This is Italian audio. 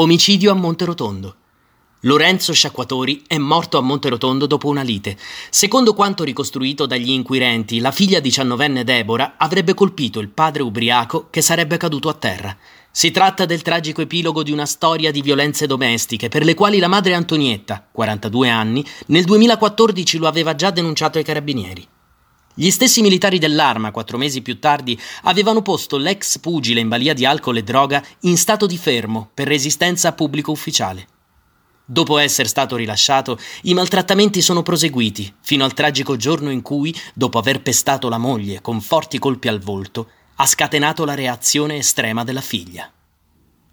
Omicidio a Monterotondo. Lorenzo Sciacquatori è morto a Monterotondo dopo una lite. Secondo quanto ricostruito dagli inquirenti, la figlia diciannovenne Deborah avrebbe colpito il padre ubriaco che sarebbe caduto a terra. Si tratta del tragico epilogo di una storia di violenze domestiche per le quali la madre Antonietta, 42 anni, nel 2014 lo aveva già denunciato ai carabinieri. Gli stessi militari dell'arma, quattro mesi più tardi, avevano posto l'ex pugile in balia di alcol e droga in stato di fermo per resistenza a pubblico ufficiale. Dopo essere stato rilasciato, i maltrattamenti sono proseguiti, fino al tragico giorno in cui, dopo aver pestato la moglie con forti colpi al volto, ha scatenato la reazione estrema della figlia.